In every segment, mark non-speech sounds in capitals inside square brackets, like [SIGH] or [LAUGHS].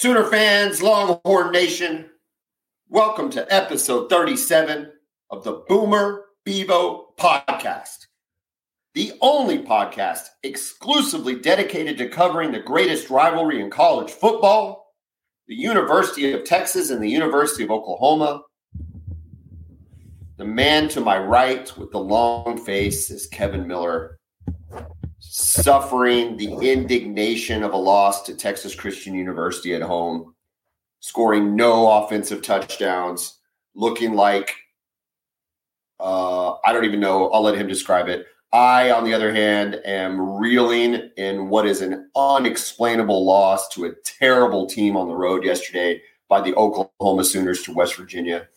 Sooner fans, Longhorn Nation, welcome to episode 37 of the Boomer Bevo podcast, the only podcast exclusively dedicated to covering the greatest rivalry in college football, the University of Texas and the University of Oklahoma. The man to my right with the long face is Kevin Miller, suffering the indignation of a loss to Texas Christian University at home, scoring no offensive touchdowns, looking like uh, I don't even know. I'll let him describe it. I, on the other hand, am reeling in what is an unexplainable loss to a terrible team on the road yesterday by the Oklahoma Sooners to West Virginia.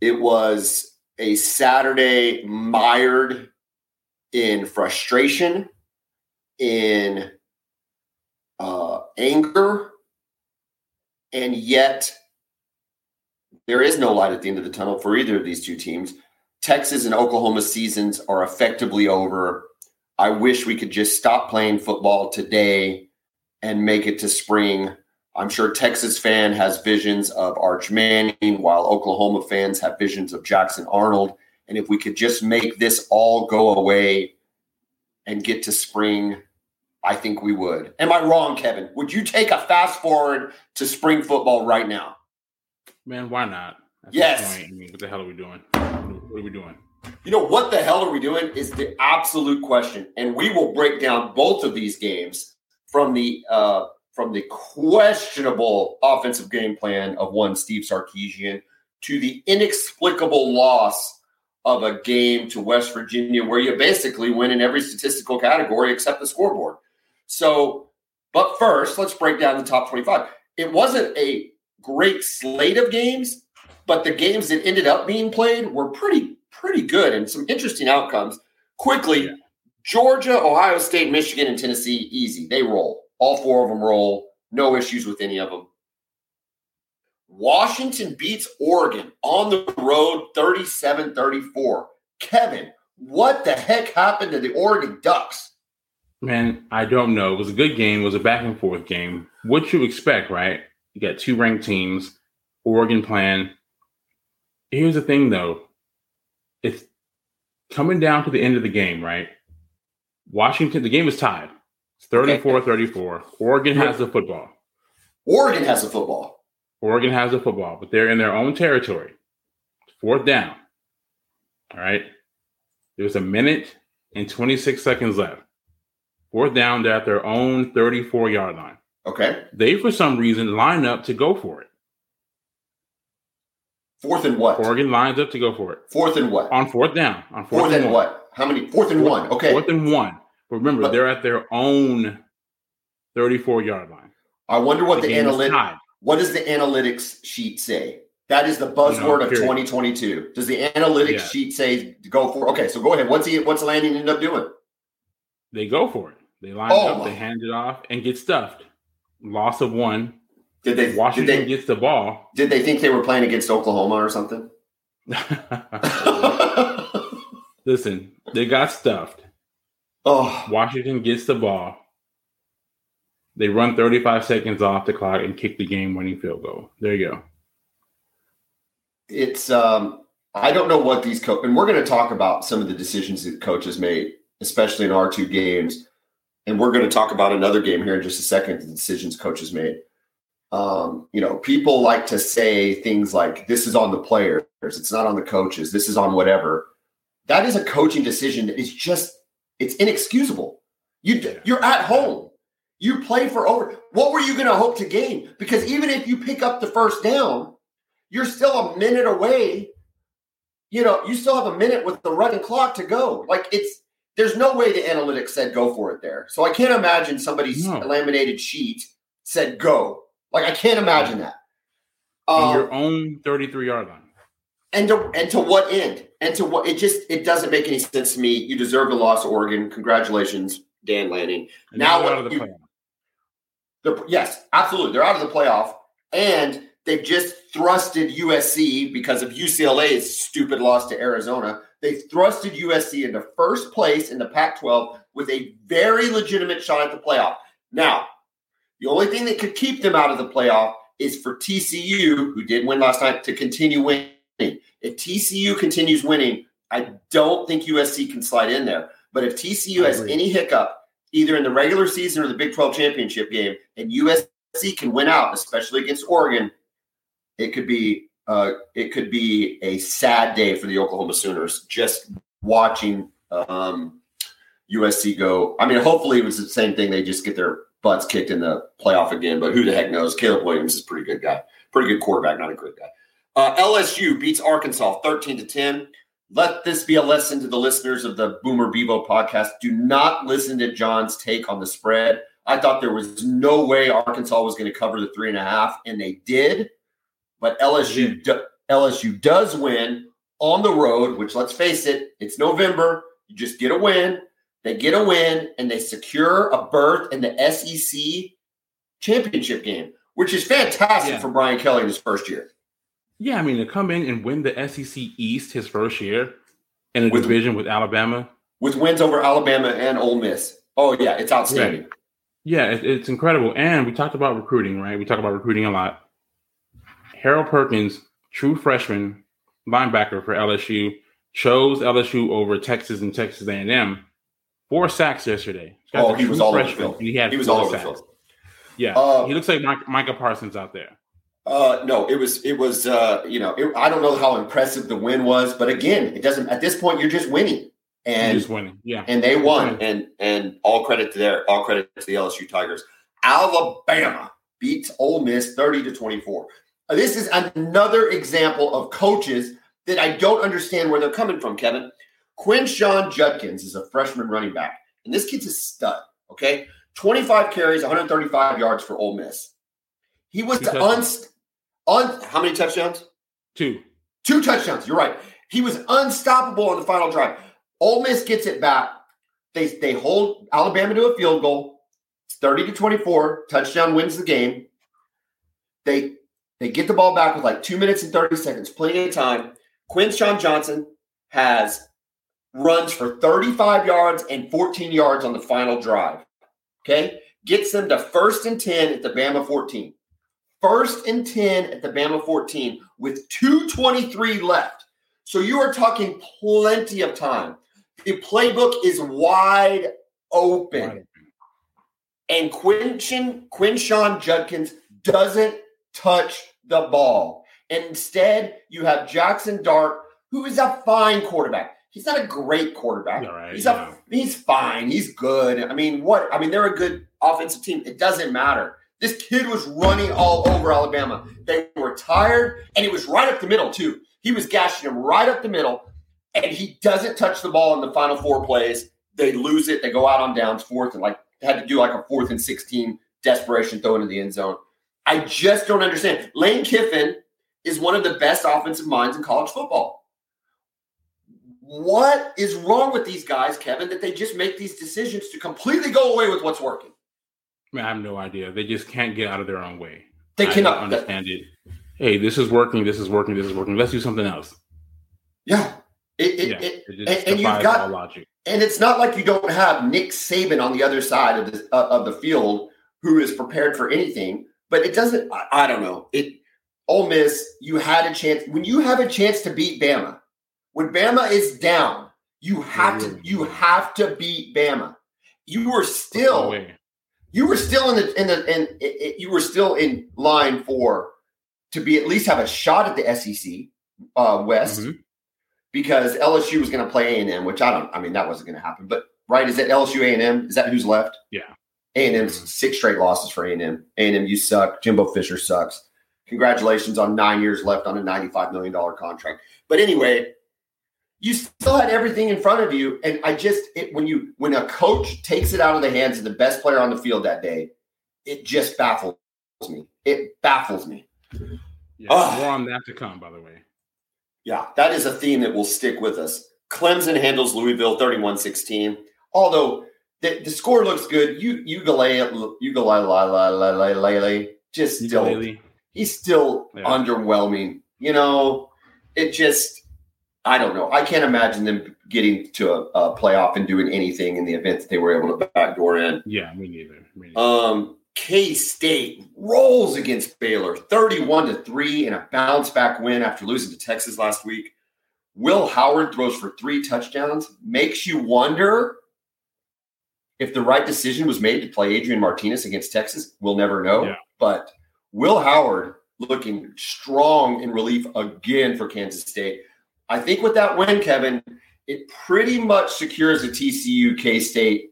It was a Saturday mired in frustration, in uh, anger, and yet there is no light at the end of the tunnel for either of these two teams. Texas and Oklahoma seasons are effectively over. I wish we could just stop playing football today and make it to spring. I'm sure Texas fan has visions of Arch Manning, while Oklahoma fans have visions of Jackson Arnold. And if we could just make this all go away and get to spring, I think we would. Am I wrong, Kevin? Would you take a fast forward to spring football right now? Man, why not? At yes. I mean, what the hell are we doing? What are we doing? You know, what the hell are we doing is the absolute question. And we will break down both of these games from the uh, from the questionable offensive game plan of one Steve Sarkisian to the inexplicable loss of a game to West Virginia where you basically win in every statistical category except the scoreboard. So, but first, let's break down the top 25. It wasn't a great slate of games, but the games that ended up being played were pretty pretty good and some interesting outcomes. Quickly, yeah. Georgia, Ohio State, Michigan, and Tennessee, easy. They roll. All four of them roll. No issues with any of them. Washington beats Oregon on the road 37 34. Kevin, what the heck happened to the Oregon Ducks? Man, I don't know. It was a good game. It was a back and forth game. What you expect, right? You got two ranked teams, Oregon playing. Here's the thing, though. It's coming down to the end of the game, right? Washington, the game is tied. It's 34 okay. 34. Oregon has the football. Oregon has the football. Oregon has the football, but they're in their own territory. Fourth down. All right. There's a minute and 26 seconds left. Fourth down, they're at their own 34 yard line. Okay. They, for some reason, line up to go for it. Fourth and what? Oregon lines up to go for it. Fourth and what? On fourth down. On fourth, fourth and, and what? How many? Fourth and fourth, one. Okay. Fourth and one. But remember, but, they're at their own 34 yard line. I wonder what the, the analytics. What does the analytics sheet say? That is the buzzword no, of 2022. Does the analytics yeah. sheet say go for? Okay, so go ahead. What's he? What's Lanning end up doing? They go for it. They line oh, up. They hand it off and get stuffed. Loss of one. Did they? Washington did they, gets the ball. Did they think they were playing against Oklahoma or something? [LAUGHS] Listen, they got stuffed. Oh, Washington gets the ball. They run 35 seconds off the clock and kick the game-winning field goal. There you go. It's um, I don't know what these coach, and we're going to talk about some of the decisions that coaches made, especially in our two games, and we're going to talk about another game here in just a second. The decisions coaches made. Um, you know, people like to say things like, "This is on the players. It's not on the coaches. This is on whatever." That is a coaching decision that is just it's inexcusable. You you're at home. You play for over. What were you going to hope to gain? Because even if you pick up the first down, you're still a minute away. You know, you still have a minute with the running clock to go. Like it's there's no way the analytics said go for it there. So I can't imagine somebody's no. laminated sheet said go. Like I can't imagine that. Um, your own 33 yard line. And to and to what end? And to what it just it doesn't make any sense to me. You deserve the loss, Oregon. Congratulations, Dan Lanning. And now out of the you, playoff. Yes, absolutely. They're out of the playoff, and they've just thrusted USC because of UCLA's stupid loss to Arizona. They thrusted USC into first place in the Pac-12 with a very legitimate shot at the playoff. Now, The only thing that could keep them out of the playoff is for TCU, who did win last night, to continue winning. If TCU continues winning, I don't think USC can slide in there. But if TCU has any hiccup, either in the regular season or the Big 12 championship game, and USC can win out, especially against Oregon, it could be uh, it could be a sad day for the Oklahoma Sooners. Just watching um, USC go. I mean, hopefully it was the same thing. They just get their butts kicked in the playoff again. But who the heck knows? Caleb Williams is a pretty good guy, pretty good quarterback, not a great guy. Uh, LSU beats Arkansas 13 to 10. Let this be a lesson to the listeners of the Boomer Bevo podcast. Do not listen to John's take on the spread. I thought there was no way Arkansas was going to cover the three and a half, and they did. But LSU do, LSU does win on the road, which let's face it, it's November. You just get a win. They get a win and they secure a berth in the SEC championship game, which is fantastic yeah. for Brian Kelly in his first year. Yeah, I mean to come in and win the SEC East his first year in a with, division with Alabama, with wins over Alabama and Ole Miss. Oh yeah, it's outstanding. Yeah, it, it's incredible. And we talked about recruiting, right? We talk about recruiting a lot. Harold Perkins, true freshman linebacker for LSU, chose LSU over Texas and Texas A&M. Four sacks yesterday. Oh, he was all over the field. He, had he was all over sacks. the field. Yeah, uh, he looks like Mike, Micah Parsons out there. Uh, no, it was it was uh, you know it, I don't know how impressive the win was, but again, it doesn't. At this point, you're just winning, and you're just winning, yeah. And they won, and and all credit to their all credit to the LSU Tigers. Alabama beats Ole Miss thirty to twenty four. This is another example of coaches that I don't understand where they're coming from, Kevin. Quinshon Judkins is a freshman running back, and this kid's a stud. Okay, 25 carries, 135 yards for Ole Miss. He was the unst- un- how many touchdowns? Two. Two touchdowns. You're right. He was unstoppable on the final drive. Ole Miss gets it back. They they hold Alabama to a field goal. It's 30 to 24. Touchdown wins the game. They they get the ball back with like two minutes and 30 seconds, plenty of time. Quinshon Johnson has runs for 35 yards and 14 yards on the final drive. Okay. Gets them to first and 10 at the Bama 14. First and 10 at the Bama 14 with 223 left. So you are talking plenty of time. The playbook is wide open. And Quinshon, Quinshon Judkins doesn't touch the ball. And instead, you have Jackson Dart, who is a fine quarterback. He's not a great quarterback. Right, he's yeah. a, he's fine. He's good. I mean, what? I mean, they're a good offensive team. It doesn't matter. This kid was running all over Alabama. They were tired, and it was right up the middle too. He was gashing him right up the middle, and he doesn't touch the ball in the final four plays. They lose it. They go out on downs, fourth, and like had to do like a fourth and sixteen desperation throw into the end zone. I just don't understand. Lane Kiffin is one of the best offensive minds in college football. What is wrong with these guys, Kevin, that they just make these decisions to completely go away with what's working? I have no idea. They just can't get out of their own way. They I cannot understand it. Hey, this is working. This is working. This is working. Let's do something else. Yeah, it, it, yeah, it, it and, and you've got logic. And it's not like you don't have Nick Saban on the other side of the uh, of the field who is prepared for anything. But it doesn't. I, I don't know. It Ole Miss. You had a chance when you have a chance to beat Bama. When Bama is down, you have to you have to beat Bama. You were still you were still in the in the in it, you were still in line for to be at least have a shot at the SEC uh, West mm-hmm. because LSU was going to play A and M, which I don't. I mean, that wasn't going to happen. But right, is it LSU A and M? Is that who's left? Yeah. A and M's six straight losses for A and M. A and M, you suck. Jimbo Fisher sucks. Congratulations on nine years left on a ninety-five million dollar contract. But anyway, you still had everything in front of you, and I just it, when you when a coach takes it out of the hands of the best player on the field that day, it just baffles me. It baffles me. Yeah, more on that to come, by the way. Yeah, that is a theme that will stick with us. Clemson handles Louisville 31 16. Although the, the score looks good. You Uiagalelei, Uiagalelei, just still, he's still yeah. underwhelming. You know, it just, I don't know. I can't imagine them getting to a, a, playoff and doing anything in the event that they were able to backdoor in. Yeah, me neither. Me neither. Um, K State rolls against Baylor 31 to 3 in a bounce back win after losing to Texas last week. Will Howard throws for three touchdowns. Makes you wonder if the right decision was made to play Adrian Martinez against Texas. We'll never know. Yeah. But Will Howard looking strong in relief again for Kansas State. I think with that win, Kevin, it pretty much secures a TCU K State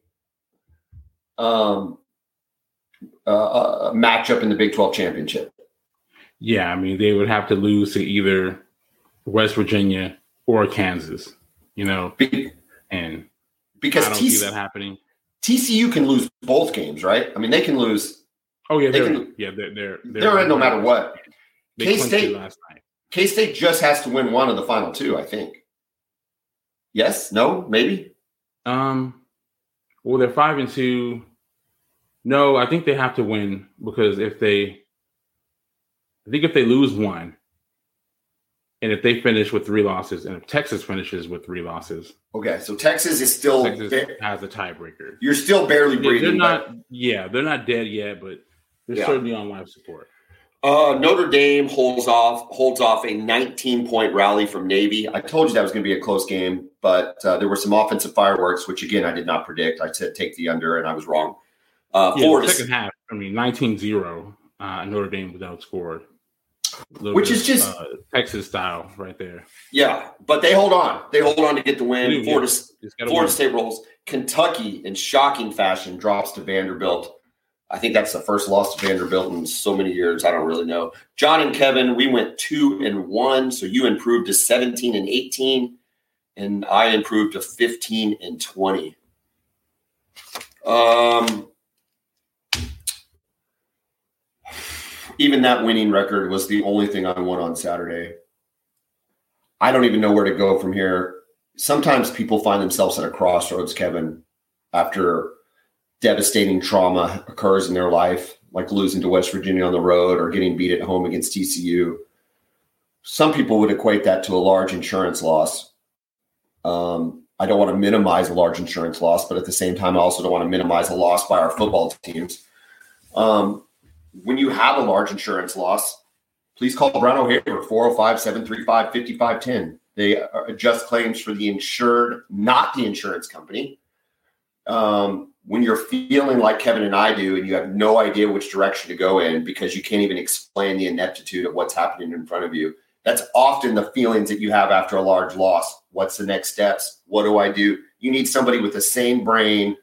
um, uh, matchup in the Big 12 championship. Yeah, I mean, they would have to lose to either West Virginia or Kansas, you know, and because I don't TC- see that happening. TCU can lose both games, right? I mean, they can lose. Oh yeah, they are can, yeah, they're they're they're, they're in no matter what. K State last night. K State just has to win one of the final two, I think. Yes, no, maybe. Um, well, they're five and two. No, I think they have to win because if they, I think if they lose one, and if they finish with three losses, and if Texas finishes with three losses, okay, so Texas is still Texas ba- has a tiebreaker. You're still barely breathing. They're not. Yeah, they're not dead yet, but they're yeah. certainly on life support. Uh, Notre Dame holds off holds off a 19 point rally from Navy. I told you that was going to be a close game, but uh, there were some offensive fireworks, which again I did not predict. I said take the under, and I was wrong. Uh, yeah, Florida, second half, I mean 19-0, uh, Notre Dame was outscored. Which is just uh, Texas style right there. Yeah, but they hold on. They hold on to get the win. Florida, yeah. Florida win. State rolls. Kentucky, in shocking fashion, drops to Vanderbilt. I think that's the first loss to Vanderbilt in so many years. I don't really know. John and Kevin, we went two and one. So you improved to 17 and 18, and I improved to 15 and 20. Um, even that winning record was the only thing I won on Saturday. I don't even know where to go from here. Sometimes people find themselves at a crossroads, Kevin, after devastating trauma occurs in their life, like losing to West Virginia on the road or getting beat at home against TCU. Some people would equate that to a large insurance loss. Um, I don't want to minimize a large insurance loss, but at the same time, I also don't want to minimize a loss by our football teams. Um, when you have a large insurance loss, please call Brown O'Haver 405 735 5510. They adjust claims for the insured, not the insurance company. Um, when you're feeling like Kevin and I do, and you have no idea which direction to go in because you can't even explain the ineptitude of what's happening in front of you, that's often the feelings that you have after a large loss. What's the next steps? What do I do? You need somebody with the same brain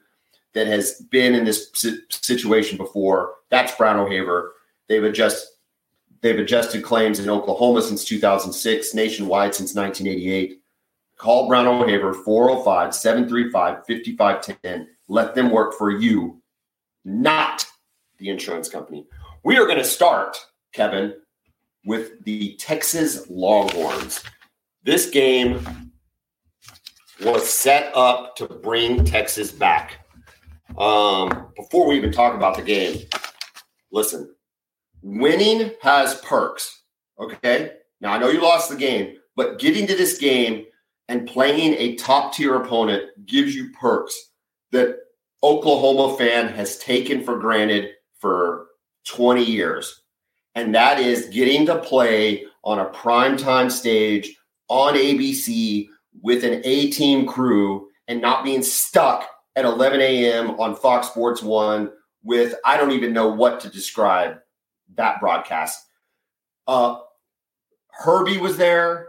that has been in this situation before. That's Brown O'Haver. They've adjusted they've adjusted claims in Oklahoma since 2006, nationwide since 1988. Call Brown O'Haver 405 735 5510. Let them work for you, not the insurance company. We are going to start, Kevin, with the Texas Longhorns. This game was set up to bring Texas back. Um, before we even talk about the game, listen, winning has perks. Okay. Now I know you lost the game, but getting to this game and playing a top tier opponent gives you perks that Oklahoma fan has taken for granted for 20 years. And that is getting to play on a primetime stage on ABC with an A team crew and not being stuck at 11 a.m. on Fox Sports One with I don't even know what to describe that broadcast. Uh, Herbie was there,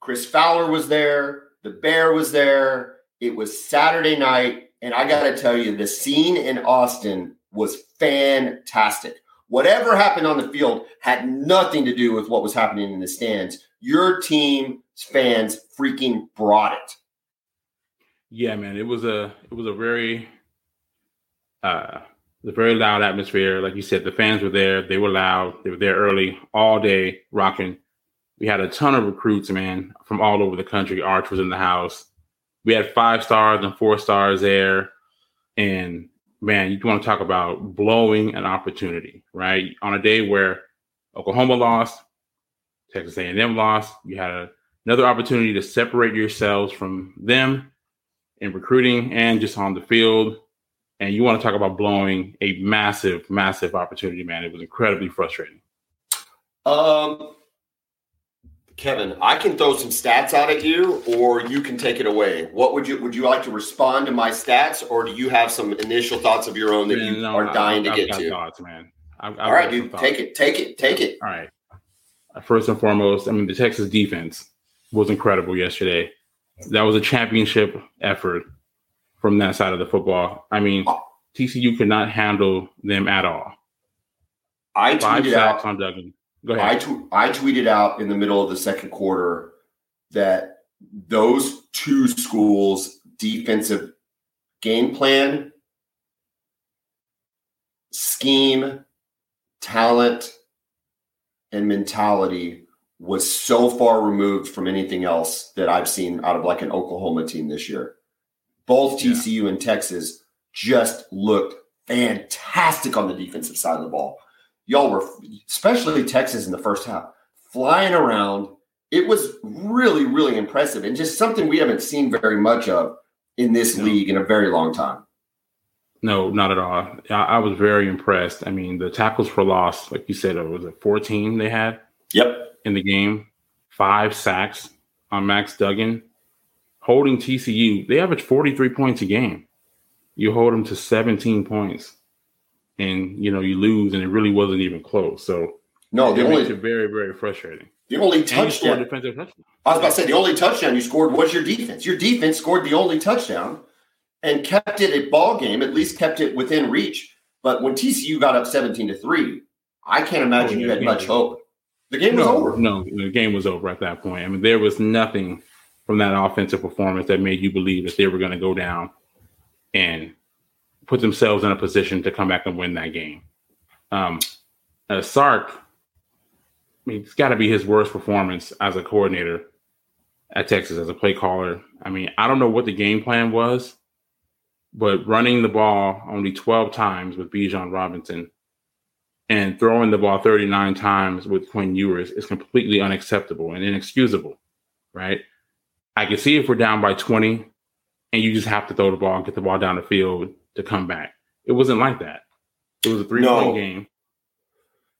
Chris Fowler was there, the Bear was there. It was Saturday night, and I got to tell you, the scene in Austin was fantastic. Whatever happened on the field had nothing to do with what was happening in the stands. Your team's fans freaking brought it. Yeah, man, it was a it was a very uh a very loud atmosphere. Like you said, the fans were there. They were loud. They were there early, all day, rocking. We had a ton of recruits, man, from all over the country. Arch was in the house. We had five stars and four stars there. And man, you want to talk about blowing an opportunity, right? On a day where Oklahoma lost, Texas A&M lost, you had a, another opportunity to separate yourselves from them in recruiting and just on the field. And you want to talk about blowing a massive, massive opportunity, man. It was incredibly frustrating. Um, Kevin, I can throw some stats out at you, or you can take it away. What would you would you like to respond to my stats, or do you have some initial thoughts of your own that man, you no, are dying I, to get to? Thoughts, man. I've, I've All right, dude, take it, take it, take it. All right. First and foremost, I mean the Texas defense was incredible yesterday. That was a championship effort from that side of the football. I mean, TCU could not handle them at all. I Five tweeted out, on Duggan. Go ahead. I, t- I tweeted out in the middle of the second quarter that those two schools' defensive game plan, scheme, talent, and mentality was so far removed from anything else that I've seen out of like an Oklahoma team this year. Both TCU yeah. and Texas just looked fantastic on the defensive side of the ball y'all were, especially Texas in the first half, flying around. It was really, really impressive and just something we haven't seen very much of in this no. league in a very long time. No, not at all. I, I, was very impressed. I mean, the tackles for loss, like you said, it was it 14 they had? Yep. In the game, five sacks on Max Duggan. Holding TCU, they average 43 points a game. You hold them to 17 points and you know you lose, and it really wasn't even close. So no, the only very very frustrating. The only touchdown, defensive touchdown. I was about to say the only touchdown you scored was your defense. Your defense scored the only touchdown and kept it a ball game. At least kept it within reach. But when TCU got up seventeen to three, I can't imagine oh, you had much hope. The game no, was over. No, the game was over at that point. I mean, there was nothing from that offensive performance that made you believe that they were going to go down and put themselves in a position to come back and win that game. Um, uh, Sark, I mean, it's got to be his worst performance as a coordinator at Texas as a play caller. I mean, I don't know what the game plan was, but running the ball only 12 times with Bijan Robinson and throwing the ball 39 times with Quinn Ewers is completely unacceptable and inexcusable, right? I can see if we're down by 20 and you just have to throw the ball and get the ball down the field to come back. It wasn't like that. It was a three no. point game.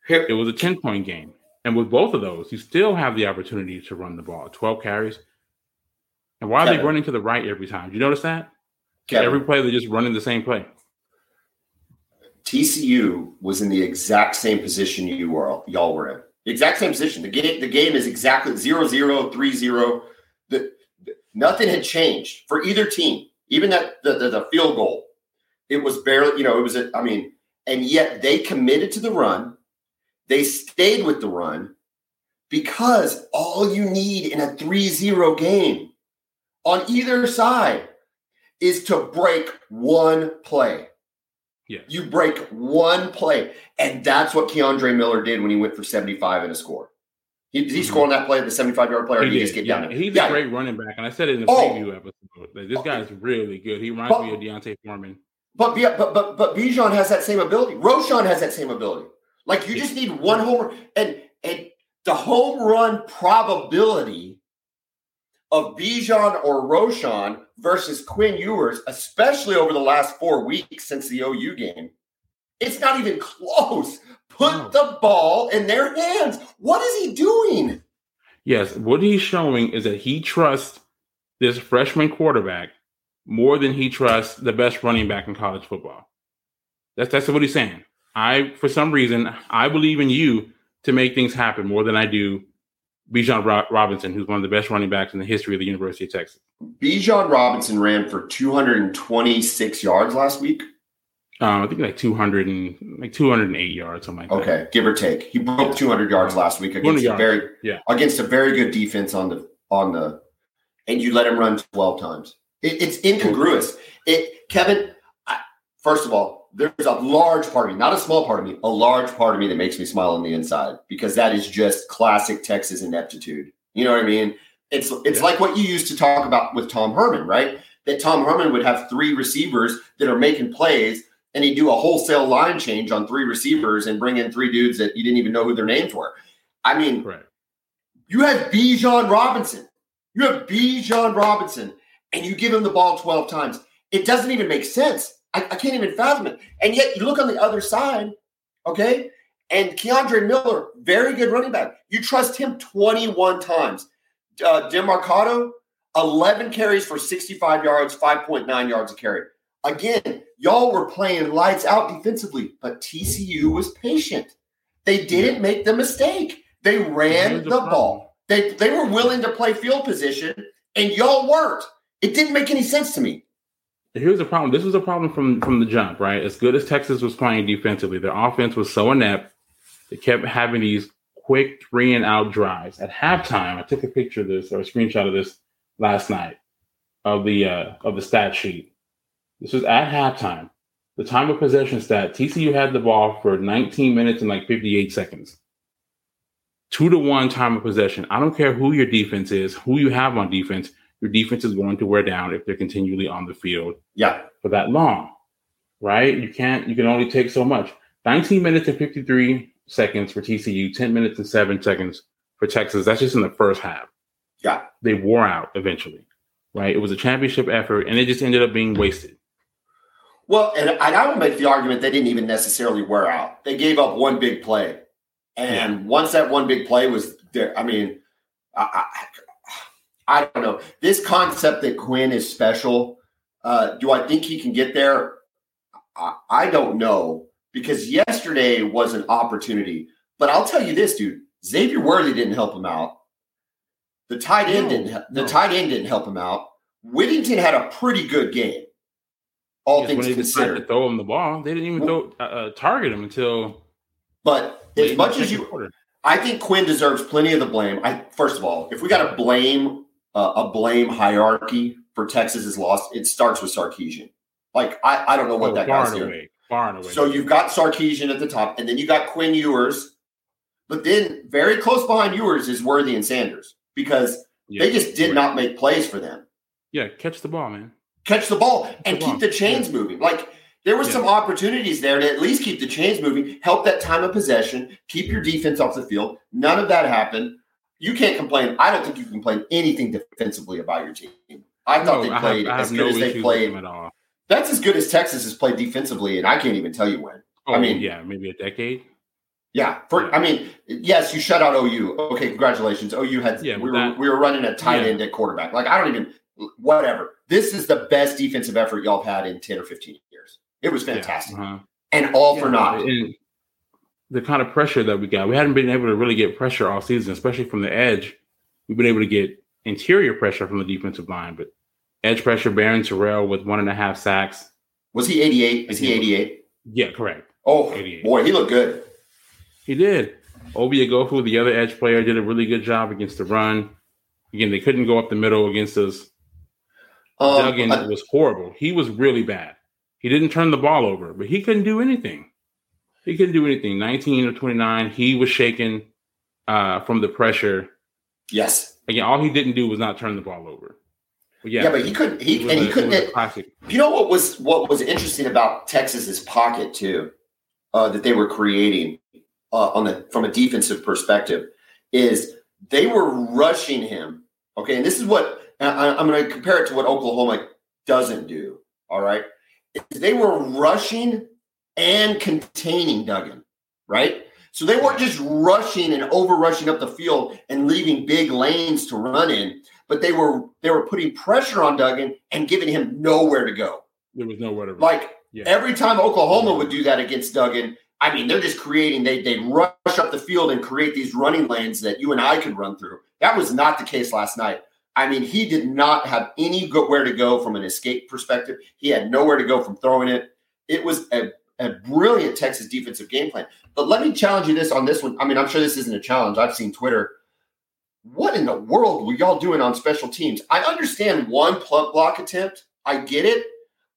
It was a 10 point game. And with both of those, you still have the opportunity to run the ball 12 carries. And why are Kevin. they running to the right every time? Do you notice that? Kevin. Every play, they're just running the same play. TCU was in the exact same position you were, y'all were in. The exact same position. The game, the game is exactly 0 0, 3 0. The, the, nothing had changed for either team. Even that the, the, the field goal it was barely, you know, it was, a, I mean, and yet they committed to the run. They stayed with the run because all you need in a 3 0 game on either side is to break one play. Yeah. You break one play. And that's what Kendre Miller did when he went for 75 in a score. He, did he mm-hmm. score on that play, the 75 yard play, or he did he just get yeah. down there? He's yeah. a great running back. And I said it in the oh. preview episode. This guy is really good. He reminds but, me of D'Onta Foreman. But but but but Bijan has that same ability. Roschon has that same ability. Like you just need one home and and the home run probability of Bijan or Roschon versus Quinn Ewers, especially over the last four weeks since the OU game, it's not even close. Put the ball in their hands. What is he doing? Yes, what he's showing is that he trusts this freshman quarterback more than he trusts the best running back in college football. That's that's what he's saying. I, for some reason, I believe in you to make things happen more than I do Bijan Robinson, who's one of the best running backs in the history of the University of Texas. Bijan Robinson ran for 226 yards last week. Um, I think like 200 and like 208 yards, something like okay, that. give or take. He broke 200 yards last week against a very yeah. against a very good defense on the on the, and you let him run 12 times. It, it's incongruous. It, Kevin. First of all, there's a large part of me, not a small part of me, a large part of me that makes me smile on the inside because that is just classic Texas ineptitude. You know what I mean? It's it's yeah. like what you used to talk about with Tom Herman, right? That Tom Herman would have three receivers that are making plays, and he'd do a wholesale line change on three receivers and bring in three dudes that you didn't even know who their names were. I mean, right. you have Bijan Robinson. You have Bijan Robinson and you give him the ball 12 times. It doesn't even make sense. I, I can't even fathom it. And yet you look on the other side, okay, and Kendre Miller, very good running back. You trust him 21 times. Uh, Demercado, 11 carries for 65 yards, 5.9 yards a carry. Again, y'all were playing lights out defensively, but TCU was patient. They didn't make the mistake. They ran the, the ball. They they were willing to play field position, and y'all weren't. It didn't make any sense to me. Here's the problem. This was a problem from from the jump, right? As good as Texas was playing defensively, their offense was so inept. They kept having these quick three and out drives. At halftime, I took a picture of this or a screenshot of this last night of the uh, of the stat sheet. This was at halftime. The time of possession stat: TCU had the ball for 19 minutes and like 58 seconds. Two to one time of possession. I don't care who your defense is, who you have on defense. Your defense is going to wear down if they're continually on the field. Yeah. For that long, right? You can't. You can only take so much. 19 minutes and 53 seconds for TCU. 10 minutes and seven seconds for Texas. That's just in the first half. Yeah. They wore out eventually, right? It was a championship effort, and it just ended up being wasted. Well, and I would make the argument they didn't even necessarily wear out. They gave up one big play and yeah. once that one big play was there, I mean, I, I, I, don't know. This concept that Quinn is special, uh, do I think he can get there? I, I don't know because yesterday was an opportunity. But I'll tell you this, dude. Xavier Worthy didn't help him out. The tight end no, didn't. The no. tight end didn't help him out. Whittington had a pretty good game. All things considered, to throw him the ball, they didn't even throw uh, uh target him until. But as much as you, quarter. I think Quinn deserves plenty of the blame. I first of all, if we got to blame uh, a blame hierarchy for Texas's loss, it starts with Sarkisian. Like I, I don't know what oh, that guy's doing. Far away. So you've got Sarkisian at the top, and then you got Quinn Ewers, but then very close behind Ewers is Worthy and Sanders because yeah, they just did right. not make plays for them. Yeah, catch the ball, man. Catch the ball catch and the keep ball. the chains yeah. moving. Like there were yeah. some opportunities there to at least keep the chains moving, help that time of possession, keep your defense off the field. None of that happened. You can't complain. I don't think you can complain anything defensively about your team. I thought no, they played I have, I have as good no as they played. At all. That's as good as Texas has played defensively, and I can't even tell you when. Oh, I mean, yeah, maybe a decade. Yeah, for yeah. I mean, yes, you shut out OU. Okay, congratulations. OU had yeah, we were we were running a tight yeah. end at quarterback. Like I don't even whatever. This is the best defensive effort y'all have had in ten or fifteen years. It was fantastic. Yeah, uh-huh. And all yeah, for naught. And the kind of pressure that we got, we hadn't been able to really get pressure all season, especially from the edge. We've been able to get interior pressure from the defensive line, but edge pressure, Barryn Terrell with one and a half sacks. Was he 88? Is he 88? Yeah, correct. Oh, 88. boy, he looked good. He did. Ovie Oghoufo, the other edge player, did a really good job against the run. Again, they couldn't go up the middle against us. Um, Duggan I, was horrible. He was really bad. He didn't turn the ball over, but he couldn't do anything. He couldn't do anything. 19 or 29, he was shaken uh, from the pressure. Yes. Again, all he didn't do was not turn the ball over. But yeah, yeah, but he couldn't. He and a, he couldn't. Classic. You know what was what was interesting about Texas's pocket too, uh, that they were creating uh, on the from a defensive perspective, is they were rushing him. Okay, and this is what I, I'm going to compare it to what Oklahoma doesn't do. All right, they were rushing and containing Duggan, right? So they weren't just rushing and over rushing up the field and leaving big lanes to run in, but they were they were putting pressure on Duggan and giving him nowhere to go. There was nowhere to like yeah. every time Oklahoma would do that against Duggan. I mean, they're just creating. They they rush up the field and create these running lanes that you and I could run through. That was not the case last night. I mean, he did not have anywhere to go from an escape perspective. He had nowhere to go from throwing it. It was a, a brilliant Texas defensive game plan. But let me challenge you this on this one. I mean, I'm sure this isn't a challenge. I've seen Twitter. What in the world were y'all doing on special teams? I understand one plug block attempt. I get it.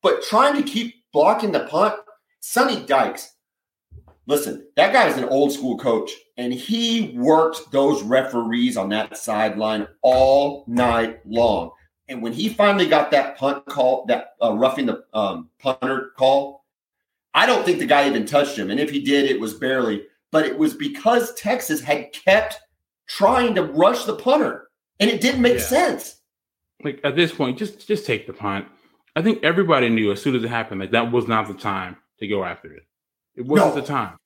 But trying to keep blocking the punt, Sonny Dykes, listen, that guy is an old school coach, and he worked those referees on that sideline all night long. And when he finally got that punt call, that uh, roughing the um, punter call, I don't think the guy even touched him. And if he did, it was barely. But it was because Texas had kept trying to rush the punter, and it didn't make yeah. sense. Like at this point, just just take the punt. I think everybody knew as soon as it happened that that was not the time to go after it. It wasn't No. the time.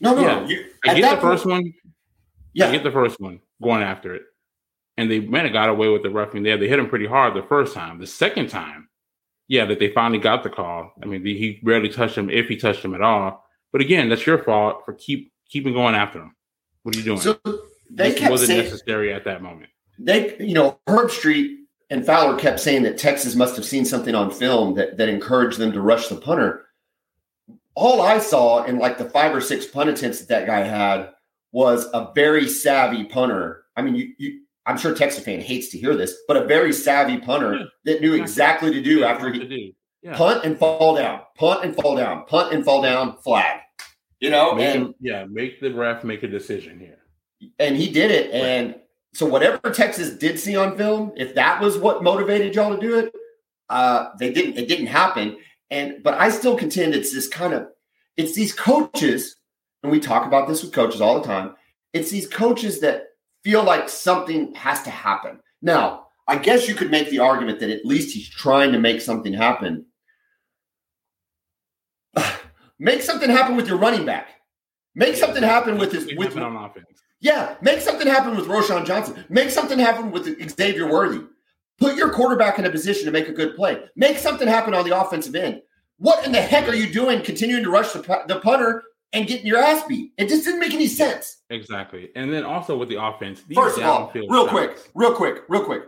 No, no. Yeah. You, I get the first point- one. Yeah. I get the first one going after it, and they might have got away with the roughing there. They hit him pretty hard the first time. The second time, yeah, that they finally got the call. I mean, he barely touched him, if he touched him at all. But again, that's your fault for keep keeping going after him. What are you doing? So they this kept wasn't saying necessary at that moment. they, you know, Herbstreit and Fowler kept saying that Texas must have seen something on film that that encouraged them to rush the punter. All I saw in like the five or six punt attempts that that guy had was a very savvy punter. I mean, you, you I'm sure Texas fan hates to hear this, but a very savvy punter Yeah. that knew exactly to do after he. Yeah. punt and fall down, punt and fall down, punt and fall down, flag. You know, Make and him- yeah, make the ref make a decision here. and he did it. And so whatever Texas did see on film, if that was what motivated y'all to do it, uh, they didn't. It didn't happen. And but I still contend it's this kind of it's these coaches, and we talk about this with coaches all the time. It's these coaches that feel like something has to happen. Now, I guess you could make the argument that at least he's trying to make something happen. [SIGHS] make something happen with your running back. Make something happen with his with on offense. yeah, make something happen with Roschon Johnson. Make something happen with Xavier Worthy. Put your quarterback in a position to make a good play. Make something happen on the offensive end. What in the heck are you doing continuing to rush the, the punter and getting your ass beat? It just didn't make any sense. Exactly. And then also with the offense. these First of all, real shots- quick, real quick, real quick.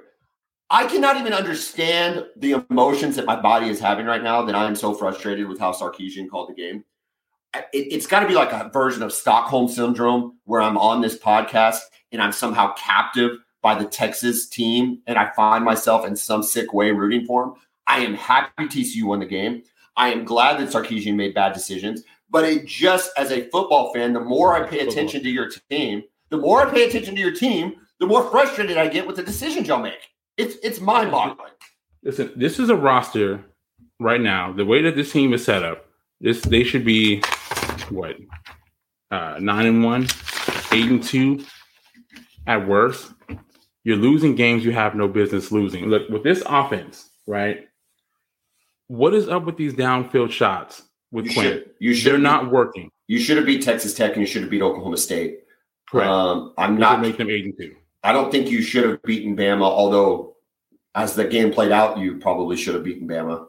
I cannot even understand the emotions that my body is having right now that I am so frustrated with how Sarkisian called the game. It, it's got to be like a version of Stockholm syndrome where I'm on this podcast and I'm somehow captive by the Texas team and I find myself in some sick way rooting for them. I am happy TCU won the game. I am glad that Sarkisian made bad decisions. But it just as a football fan, the more I pay attention to your team, the more I pay attention to your team, the more frustrated I get with the decisions y'all make. It's it's mind boggling. Listen, this is a roster right now. The way that this team is set up, this they should be what uh, nine and one, eight and two at worst. You're losing games you have no business losing. Look with this offense, right? What is up with these downfield shots with You Quinn? should you should They're not working. you should have beat Texas Tech and you should have beat Oklahoma State. Correct. Um, I'm This not make them eight and two. I don't think you should have beaten Bama, although as the game played out, you probably should have beaten Bama.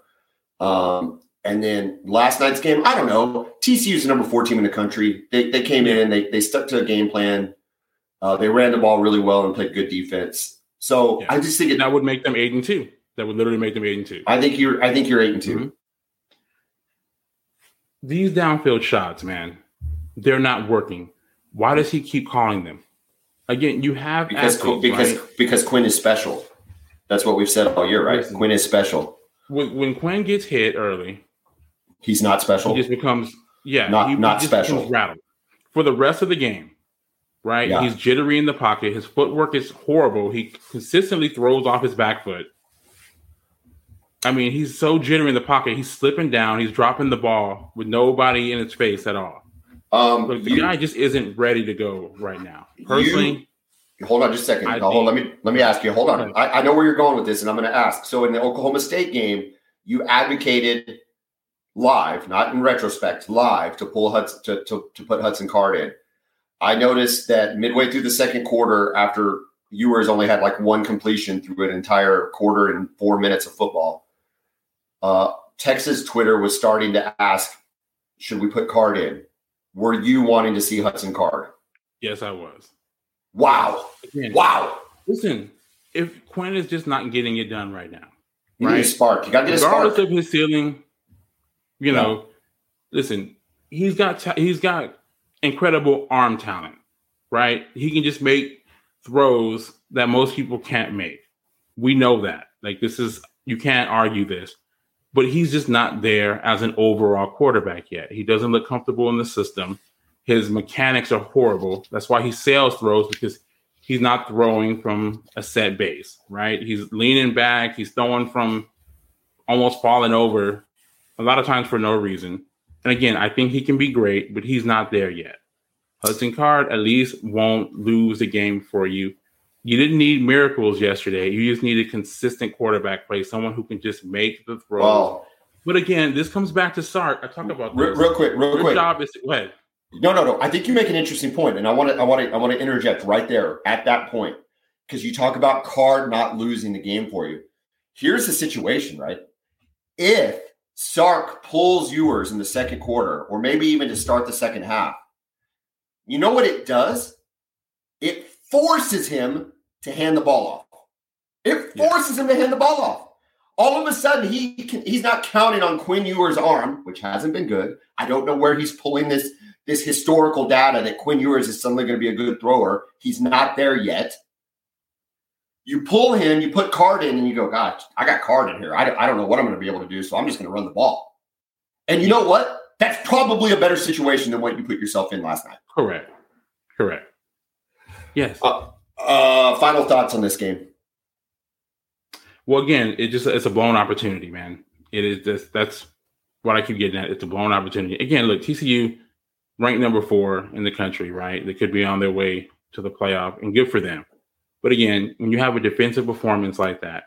Um, and then last night's game, I don't know. TCU is the number four team in the country. They, they came in, they, they stuck to a game plan. Uh, they ran the ball really well and played good defense. So Yeah. I just think it, That would make them eight and two. That would literally make them eight and two. I think you're I think you're eight and 2 Mhm. These downfield shots, man, they're not working. Why does he keep calling them? Again, you have because athletes, because right? because Quinn is special. That's what we've said all year, right? Listen. Quinn is special. when, when Quinn gets hit early, He's not special. he just becomes yeah, Not- he, not just special. rattled for the rest of the game. Right, Yeah. he's jittery in the pocket. His footwork is horrible. He consistently throws off his back foot. I mean, he's so jittery in the pocket. He's slipping down. He's dropping the ball with nobody in his face at all. um, Look, the you- guy just isn't ready to go right now. Personally, Hold on just a second. I hold, let me let me ask you. Hold on. I, I know where you're going with this, and I'm going to ask. So in the Oklahoma State game, you advocated live, not in retrospect, live to pull Hudson to, to, to put Hudson Card in. I noticed that midway through the second quarter, after Ewers only had like one completion through an entire quarter and four minutes of football, uh, Texas Twitter was starting to ask, "Should we put Card in?" Were you wanting to see Hudson Card? yes, I was. Wow! Again, Wow! Listen, if Quinn is just not getting it done right now, You need a Right. spark. You got to get a regardless spark. of his ceiling, you Yeah. know, listen, he's got ta- he's got incredible arm talent, right? He can just make throws that most people can't make. We know that. Like this is you can't argue this. But he's just not there as an overall quarterback yet. He doesn't look comfortable in the system. His mechanics are horrible. That's why he sails throws because he's not throwing from a set base, right? He's leaning back, he's throwing from almost falling over a lot of times for no reason. And again, I think he can be great, but he's not there yet. Hudson Card at least won't lose the game for you. You didn't need miracles yesterday. You just needed consistent quarterback play, someone who can just make the throw. Well, but again, this comes back to Sark. I talk about real, this. real quick, real Your quick. job is go ahead. No, no, no. I think you make an interesting point, and I want to, I want to, I want to interject right there at that point because you talk about Card not losing the game for you. Here's the situation, right? If Sark pulls Ewers in the second quarter, or maybe even to start the second half, you know what it does? It forces him to hand the ball off. It Yeah. forces him to hand the ball off. All of a sudden, he can, he's not counting on Quinn Ewers' arm, which hasn't been good. I don't know where he's pulling this this historical data that Quinn Ewers is suddenly going to be a good thrower. He's not there yet. You pull him, you put Card in, and you go, God, I got Card in here. I don't, I don't know what I'm going to be able to do, so I'm just going to run the ball. And you know what? That's probably a better situation than what you put yourself in last night. Correct. Correct. Yes. Uh, Uh, final thoughts on this game. Well, again, it just it's a blown opportunity, man. It is just that's what I keep getting at. It's a blown opportunity. Again, look, TCU ranked number four in the country, right? They could be on their way to the playoff, and good for them. But again, when you have a defensive performance like that,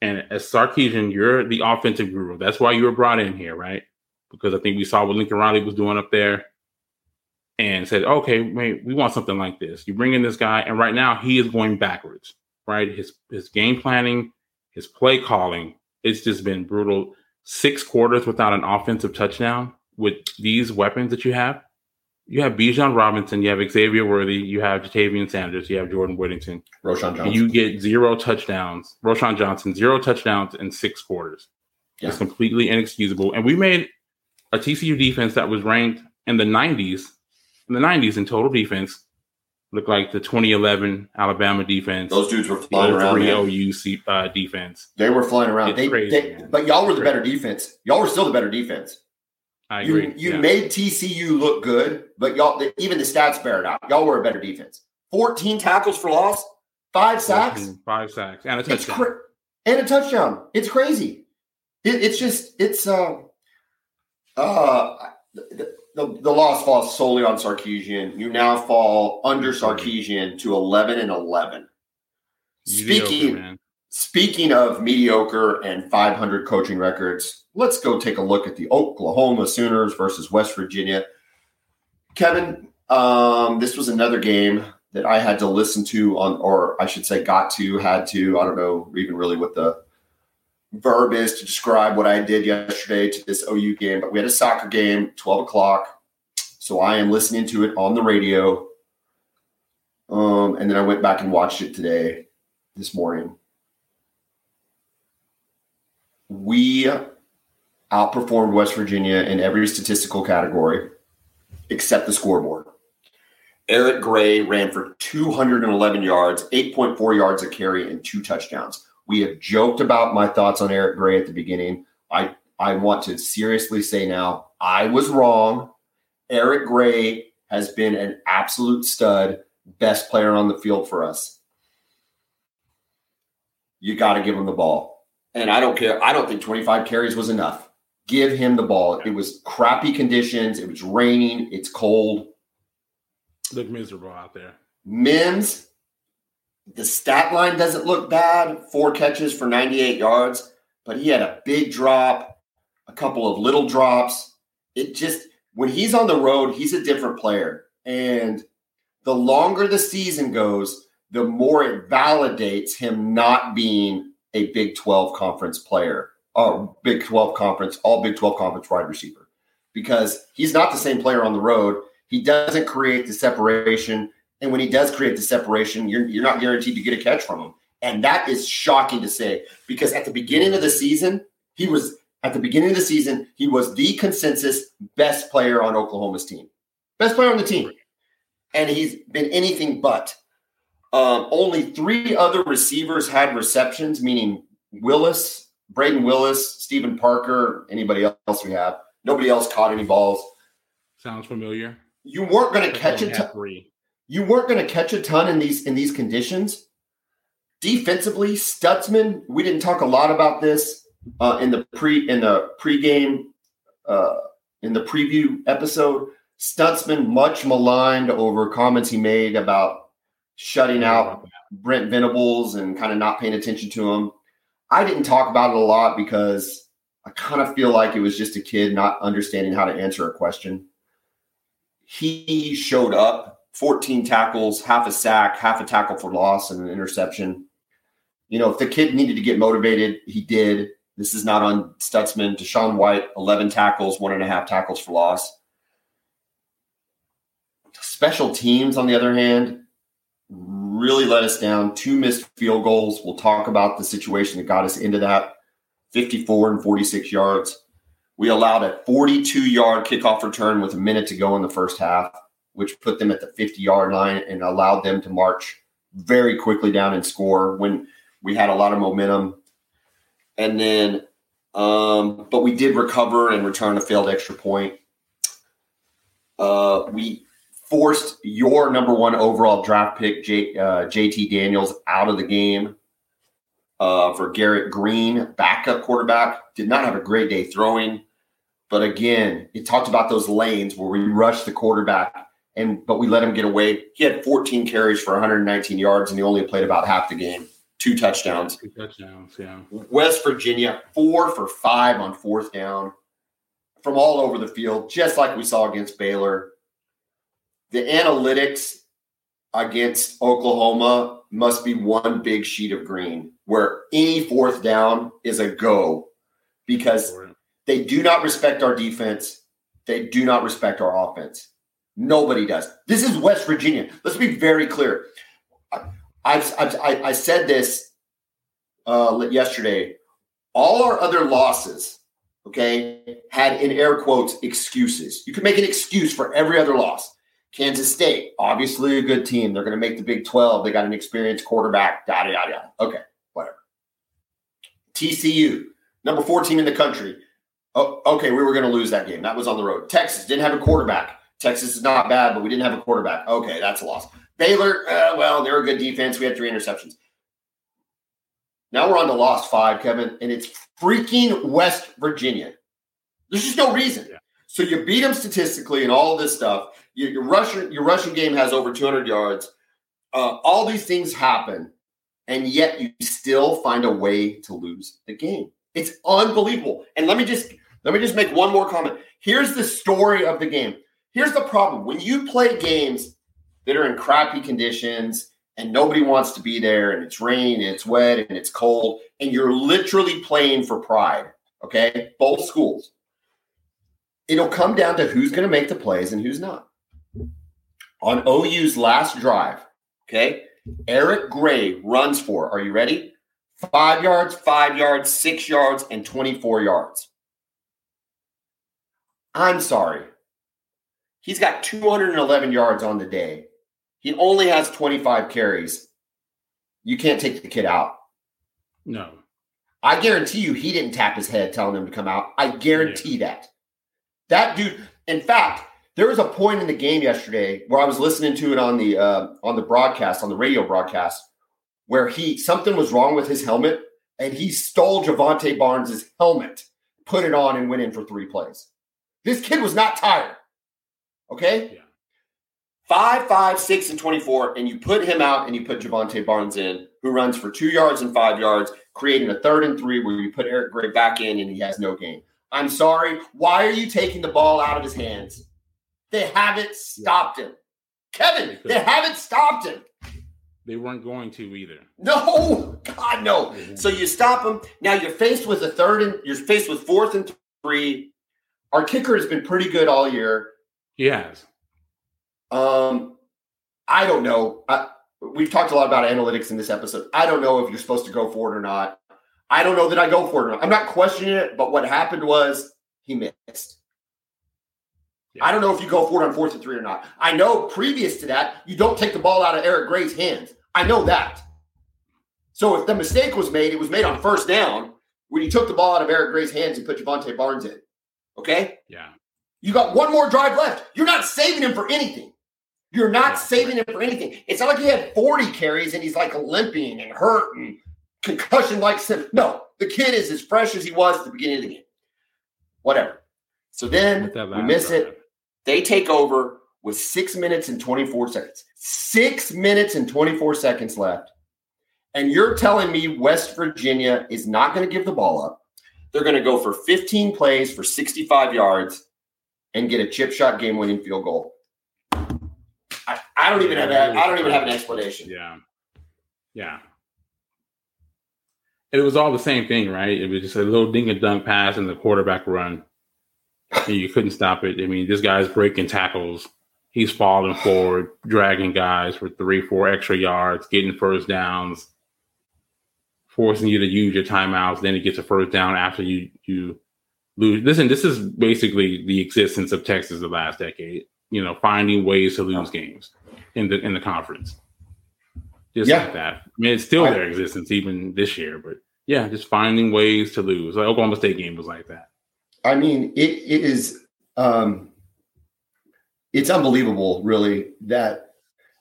and as Sarkisian, you're the offensive guru. That's why you were brought in here, right? Because I think we saw what Lincoln Riley was doing up there, and said, "Okay, mate, we want something like this." You bring in this guy, and right now he is going backwards, right? His his game planning, his play calling, it's just been brutal. Six quarters without an offensive touchdown with these weapons that you have. You have Bijan Robinson, you have Xavier Worthy, you have Ja'Tavion Sanders, you have Jordan Whittington. Roschon Johnson. You get zero touchdowns. Roschon Johnson, zero touchdowns in six quarters. Yeah. It's completely inexcusable. And we made a TCU defense that was ranked in the 90s, in the 90s in total defense, looked like the 2011 Alabama defense. Those dudes were flying around. 03 man. OU uh, defense. They were flying around. They, crazy, they- but y'all were the better defense. Y'all were still the better defense. I You, agree. you yeah. made TCU look good, but y'all the, even the stats bear it out. Y'all were a better defense. 14 tackles for loss, five sacks, Five sacks and a touchdown. cra- and a touchdown. It's crazy. It, it's just it's uh uh the, the, the loss falls solely on Sarkisian. You now fall under Sarkisian to 11 and 11. Mediocre, Speaking man. Speaking of mediocre and 500 coaching records, let's go take a look at the Oklahoma Sooners versus West Virginia. Kevin, um, this was another game that I had to listen to on, or I should say, got to, had to. I don't know even really what the verb is to describe what I did yesterday to this OU game, but we had a soccer game, 12 o'clock. So I am listening to it on the radio. Um, and then I went back and watched it today, this morning we outperformed West Virginia in every statistical category except the scoreboard. Eric Gray ran for 211 yards, 8.4 yards a carry, and two touchdowns. We have joked about my thoughts on Eric Gray at the beginning. I, I want to seriously say now, I was wrong. Eric Gray has been an absolute stud, best player on the field for us. You got to give him the ball. And I don't care. I don't think 25 carries was enough. Give him the ball. It was crappy conditions. It was raining. It's cold. Look miserable out there. Mims, the stat line doesn't look bad. Four catches for 98 yards, but he had a big drop, a couple of little drops. It just, when he's on the road, he's a different player. And the longer the season goes, the more it validates him not being a Big 12 conference player or Big 12 conference, all Big 12 conference wide receiver because he's not the same player on the road. He doesn't create the separation. And when he does create the separation, you're, you're not guaranteed to get a catch from him. And that is shocking to say because at the beginning of the season, he was at the beginning of the season, he was the consensus best player on Oklahoma's team, best player on the team. And he's been anything but. Um, only three other receivers had receptions, meaning Willis, Brayden Willis, Stephen Parker, anybody else we have. Nobody else caught any balls. Sounds familiar. You weren't going to catch a ton. three. You weren't going to catch a ton in these in these conditions. Defensively, Stutsman. We didn't talk a lot about this uh, in the pre in the pregame uh, in the preview episode. Stutsman much maligned over comments he made about shutting out Brent Venables and kind of not paying attention to him. I didn't talk about it a lot because I kind of feel like it was just a kid not understanding how to answer a question. He showed up 14 tackles, half a sack, half a tackle for loss, and an interception. You know, if the kid needed to get motivated, he did. This is not on Stutsman. DaShaun White, 11 tackles, one and a half tackles for loss. Special teams, on the other hand, really let us down. Two missed field goals. We'll talk about the situation that got us into that 54 and 46 yards. We allowed a 42 yard kickoff return with a minute to go in the first half, which put them at the 50 yard line and allowed them to march very quickly down and score when we had a lot of momentum. And then, um, but we did recover and return a failed extra point. Uh, we forced your number one overall draft pick, J, uh, JT Daniels, out of the game uh, for Garrett Greene, backup quarterback. Did not have a great day throwing. But again, it talked about those lanes where we rushed the quarterback and but we let him get away. He had 14 carries for 119 yards and he only played about half the game. Two touchdowns. Two touchdowns, yeah. West Virginia, four for five on fourth down from all over the field, just like we saw against Baylor. The analytics against Oklahoma must be one big sheet of green where any fourth down is a go because they do not respect our defense. They do not respect our offense. Nobody does. This is West Virginia. Let's be very clear. I've, I've I, said this uh, yesterday. All our other losses, okay, had in air quotes excuses. You can make an excuse for every other loss. Kansas State, obviously a good team. They're going to make the Big 12. They got an experienced quarterback, yada, yada, yada. Okay, whatever. TCU, number 14 in the country. Oh, okay, we were going to lose that game. That was on the road. Texas didn't have a quarterback. Texas is not bad, but we didn't have a quarterback. Okay, that's a loss. Baylor, uh, well, they're a good defense. We had three interceptions. Now we're on to lost five, Kevin, and it's freaking West Virginia. There's just no reason. Yeah. So you beat them statistically and all of this stuff. Your, your rushing your rushing game has over 200 yards. Uh, all these things happen, and yet you still find a way to lose the game. It's unbelievable. And let me just let me just make one more comment. Here's the story of the game. Here's the problem: when you play games that are in crappy conditions and nobody wants to be there, and it's rain, and it's wet, and it's cold, and you're literally playing for pride. Okay, both schools. It'll come down to who's going to make the plays and who's not on OU's last drive, okay, Eric Gray runs for, are you ready? Five yards, five yards, six yards, and 24 yards. I'm sorry. He's got 211 yards on the day. He only has 25 carries. You can't take the kid out. No. I guarantee you he didn't tap his head telling him to come out. I guarantee yeah. that. That dude, in fact, there was a point in the game yesterday where I was listening to it on the uh, on the broadcast, on the radio broadcast, where he something was wrong with his helmet, and he stole Jovantae Barnes' helmet, put it on, and went in for three plays. This kid was not tired. Okay? Yeah. Five, five, six, and 24, and you put him out and you put Jovantae Barnes in, who runs for two yards and five yards, creating a third and three where you put Eric Gray back in and he has no gain. I'm sorry. Why are you taking the ball out of his hands? They haven't stopped him. Kevin, they haven't stopped him. They weren't going to either. No, [LAUGHS] God, no. Mm-hmm. So you stop him. Now you're faced with a third and you're faced with fourth and three. Our kicker has been pretty good all year. He has. Um, I don't know. I, we've talked a lot about analytics in this episode. I don't know if you're supposed to go for it or not. I don't know that I go for it or not. I'm not questioning it, but what happened was he missed. Yeah. I don't know if you go for it on fourth and three or not. I know previous to that, you don't take the ball out of Eric Gray's hands. I know that. So if the mistake was made, it was made on first down when you took the ball out of Eric Gray's hands and put Jovantae Barnes in. Okay? Yeah. You got one more drive left. You're not saving him for anything. You're not saving him for anything. It's not like he had 40 carries and he's like limping and hurt and concussion like said, No, the kid is as fresh as he was at the beginning of the game. Whatever. So then we miss it. They take over. with six minutes and 24 seconds. Six minutes and 24 seconds left. And you're telling me West Virginia is not going to give the ball up. They're going to go for 15 plays for 65 yards and get a chip shot game winning field goal. I, I don't even have that. I don't even have an explanation. Yeah. Yeah. It was all the same thing, right? It was just a little dink and dunk pass and the quarterback run. And you couldn't stop it. I mean, this guy's breaking tackles. He's falling forward, dragging guys for three, four extra yards, getting first downs, forcing you to use your timeouts. Then he gets a first down after you you lose. Listen, this is basically the existence of Texas the last decade. You know, finding ways to lose games in the in the conference just yeah. like that. I mean, it's still their existence even this year, but yeah, just finding ways to lose. Like Oklahoma State game was like that. I mean, it it is um it's unbelievable, really, that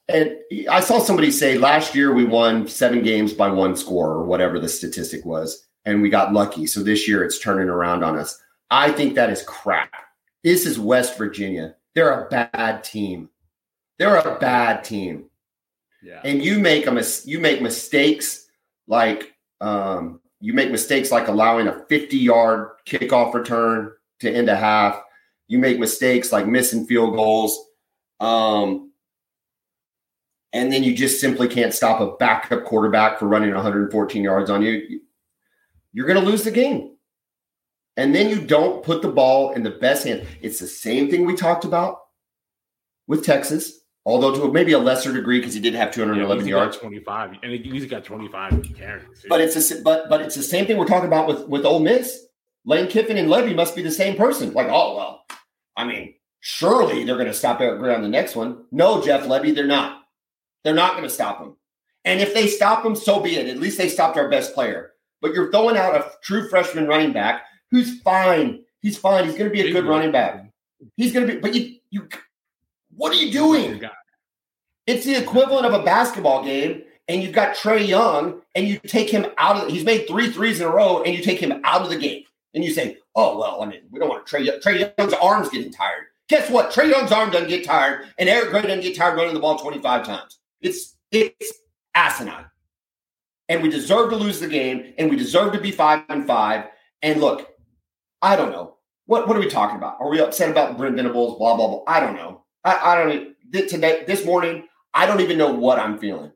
and I saw somebody say last year we won seven games by one score or whatever the statistic was, and we got lucky. So this year it's turning around on us. I think that is crap. This is West Virginia. They're a bad team. They're a bad team. Yeah. And you make a mis- you make mistakes like um, you make mistakes like allowing a 50 yard kickoff return to end a half. You make mistakes like missing field goals. Um, and then you just simply can't stop a backup quarterback for running 114 yards on you. You're going to lose the game. And then you don't put the ball in the best hand. It's the same thing we talked about with Texas although to maybe a lesser degree because he did have 211 yeah, yards, 25, and he's got 25 carries. But it's a, but but it's the same thing we're talking about with with Ole Miss. Lane Kiffin and Lebby must be the same person. Like, oh well, I mean, surely they're going to stop Eric Gray on the next one. No, Jeff Lebby, they're not. They're not going to stop him. And if they stop him, so be it. At least they stopped our best player. But you're throwing out a true freshman running back who's fine. He's fine. He's going to be a good running back. He's going to be. But you you what are you doing? It's the equivalent of a basketball game, and you've got Trae Young, and you take him out of. He's made three threes in a row, and you take him out of the game, and you say, "Oh well, I mean, we don't want Trae Young. Trae Young's arms getting tired." Guess what? Trae Young's arm doesn't get tired, and Eric Gray doesn't get tired running the ball twenty five times. It's it's asinine, and we deserve to lose the game, and we deserve to be five and five. And look, I don't know what what are we talking about? Are we upset about Brent Venables? Blah blah blah. I don't know. I, I don't today this morning. I don't even know what I'm feeling.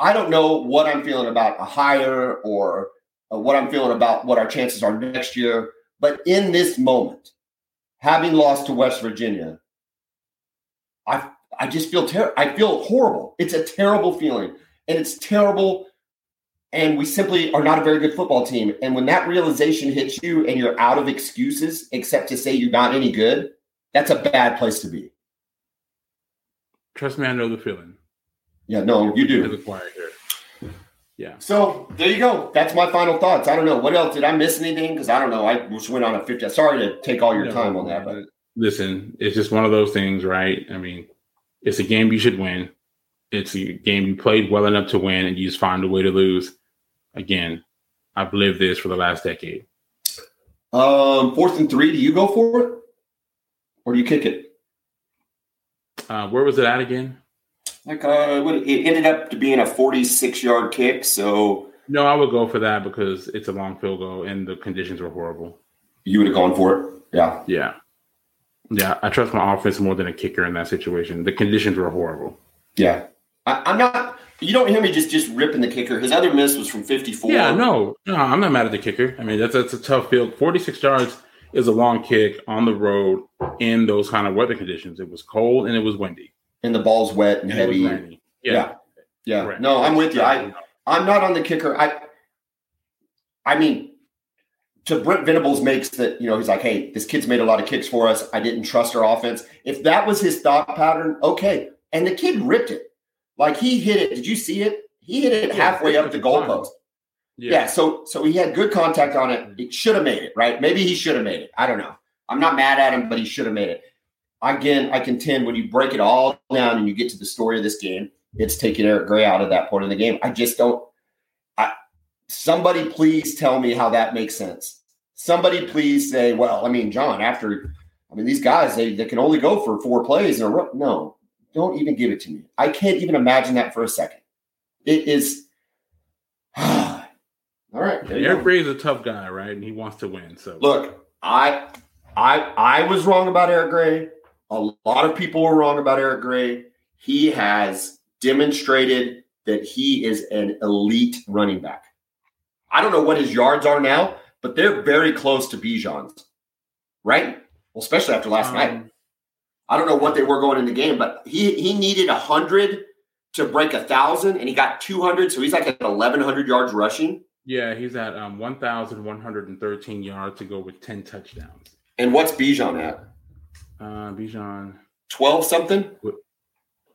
I don't know what I'm feeling about a hire or uh, what I'm feeling about what our chances are next year. But in this moment, having lost to West Virginia, I I just feel terrible. I feel horrible. It's a terrible feeling, and it's terrible. And we simply are not a very good football team. And when that realization hits you, and you're out of excuses except to say you're not any good, that's a bad place to be. Trust me, I know the feeling. Yeah, no, you do. Yeah. So there you go. That's my final thoughts. I don't know what else did I miss anything because I don't know. I just went on a fifty. Sorry to take all your no, time on that, but listen, it's just one of those things, right? I mean, it's a game you should win. It's a game you played well enough to win, and you just find a way to lose. Again, I've lived this for the last decade. Um, fourth and three. Do you go for it, or do you kick it? Uh, where was it at again? Like uh, it ended up to being a 46 yard kick. So no, I would go for that because it's a long field goal and the conditions were horrible. You would have gone for it. Yeah. Yeah. Yeah. I trust my offense more than a kicker in that situation. The conditions were horrible. Yeah. I, am not. You don't hear me just just ripping the kicker. His other miss was from 54. Yeah, no, no, I'm not mad at the kicker. I mean, that's that's a tough field. 46 yards is a long kick on the road in those kind of weather conditions. It was cold and it was windy. And the ball's wet and, and heavy. Yeah. Yeah. yeah. No, I'm with you. I I'm not on the kicker. I I mean, to Brent Venables makes that, you know, he's like, hey, this kid's made a lot of kicks for us. I didn't trust our offense. If that was his thought pattern, okay. And the kid ripped it. Like he hit it. Did you see it? He hit it yeah, halfway up the goalpost. Yeah. yeah. So so he had good contact on it. He should have made it, right? Maybe he should have made it. I don't know. I'm not mad at him, but he should have made it. Again, I contend when you break it all down and you get to the story of this game, it's taking Eric Gray out of that point of the game. I just don't. I, somebody please tell me how that makes sense. Somebody please say, well, I mean, John, after I mean, these guys they, they can only go for four plays in a row. No, don't even give it to me. I can't even imagine that for a second. It is. [SIGHS] all right. Eric Gray is a tough guy, right? And he wants to win. So look, I I I was wrong about Eric Gray. A lot of people were wrong about Eric Gray. He has demonstrated that he is an elite running back. I don't know what his yards are now, but they're very close to Bijan's, right? Well, especially after last um, night. I don't know what they were going in the game, but he he needed a hundred to break a thousand, and he got two hundred, so he's like at eleven hundred yards rushing. Yeah, he's at um, one thousand one hundred and thirteen yards to go with ten touchdowns. And what's Bijan at? Uh, Bijan twelve something.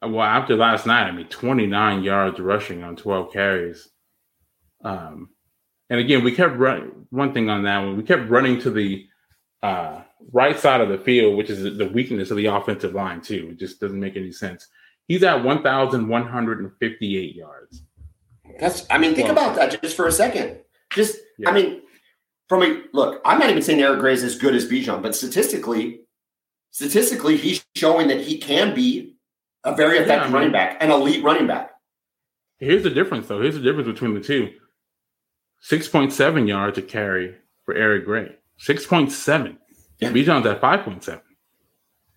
Well, after last night, I mean, twenty nine yards rushing on twelve carries. Um, and again, we kept running. One thing on that one, we kept running to the uh, right side of the field, which is the weakness of the offensive line too. It just doesn't make any sense. He's at 1,158 yards. That's. I mean, think well, about that just for a second. Just, yeah. I mean, from a look, I'm not even saying Eric Gray is as good as Bijan, but statistically, statistically, he's showing that he can be a very effective yeah, I mean, running back, an elite running back. Here's the difference, though. Here's the difference between the two. 6.7 yards to carry for Eric Gray. 6.7. Yeah. Bijan's at 5.7.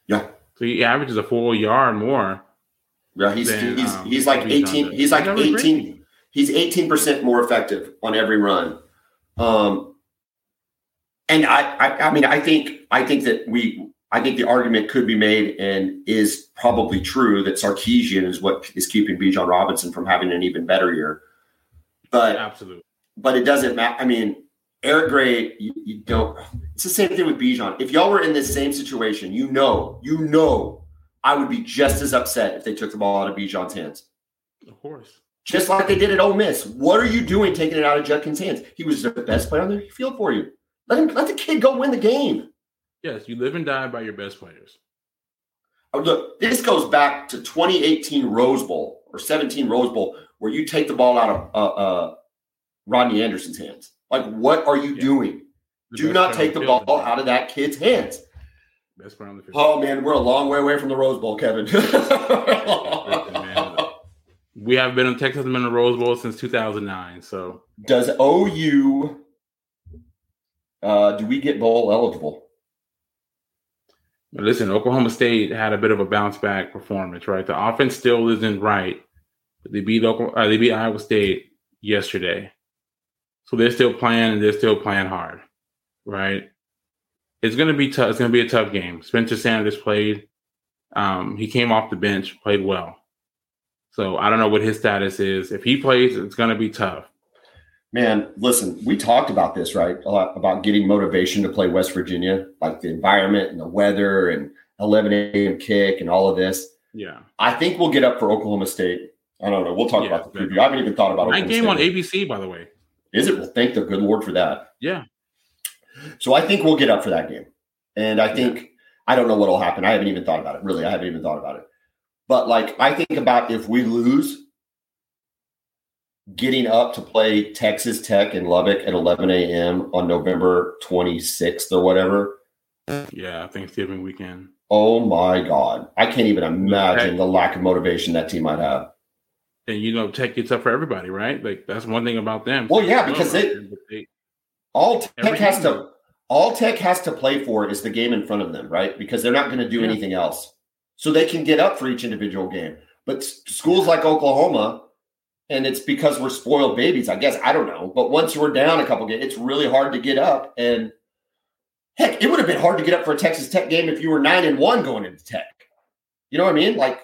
Yeah. So he averages a full yard more. Yeah, he's than, he's um, he's like 18 he's like 18 he's 18% more effective on every run. Um and I, I I mean I think I think that we I think the argument could be made and is probably true that Sarkisian is what is keeping Bijan Robinson from having an even better year. But absolutely but it doesn't matter. I mean, Eric Gray, you, you, don't. It's the same thing with Bijan. If y'all were in this same situation, you know, you know, I would be just as upset if they took the ball out of Bijan's hands. Of course. Just like they did at Ole Miss. What are you doing taking it out of Judkins' hands? He was the best player on the field for you. Let him let the kid go win the game. Yes, you live and die by your best players. Oh, look, this goes back to 2018 Rose Bowl or 17 Rose Bowl, where you take the ball out of uh, uh, Rodney Anderson's hands. Like, what are you yeah. doing? The Do not take the ball field, out of that kid's hands. Best player on the field. Oh man, we're a long way away from the Rose Bowl, Kevin. [LAUGHS] we have been in Texas been in the Rose Bowl since 2009. So does OU? Uh, do we get bowl eligible? Listen, Oklahoma State had a bit of a bounce back performance, right? The offense still isn't right. They beat Oklahoma, uh, they beat Iowa State yesterday. So they're still playing and they're still playing hard, right? It's going to be tough. It's going to be a tough game. Spencer Sanders played. Um, he came off the bench, played well. So I don't know what his status is. If he plays, it's going to be tough. Man, listen, we talked about this, right? A lot about getting motivation to play West Virginia, like the environment and the weather and 11 a.m. kick and all of this. Yeah. I think we'll get up for Oklahoma State. I don't know. We'll talk yeah, about the preview. I haven't even thought about it. That game State on ABC, by the way. Is it? Well, thank the good Lord for that. Yeah. So I think we'll get up for that game. And I think, yeah. I don't know what will happen. I haven't even thought about it. Really, I haven't even thought about it. But like, I think about if we lose, getting up to play Texas Tech in Lubbock at 11 a.m. on November 26th or whatever. Yeah, Thanksgiving weekend. Oh my God. I can't even imagine the lack of motivation that team might have and you know tech gets up for everybody, right? Like that's one thing about them. Well, yeah, because they, they, all tech has to all tech has to play for is the game in front of them, right? Because they're not going to do yeah. anything else, so they can get up for each individual game. But schools like Oklahoma, and it's because we're spoiled babies, I guess. I don't know, but once we're down a couple games, it's really hard to get up. And heck, it would have been hard to get up for a Texas Tech game if you were nine and one going into Tech. You know what I mean? Like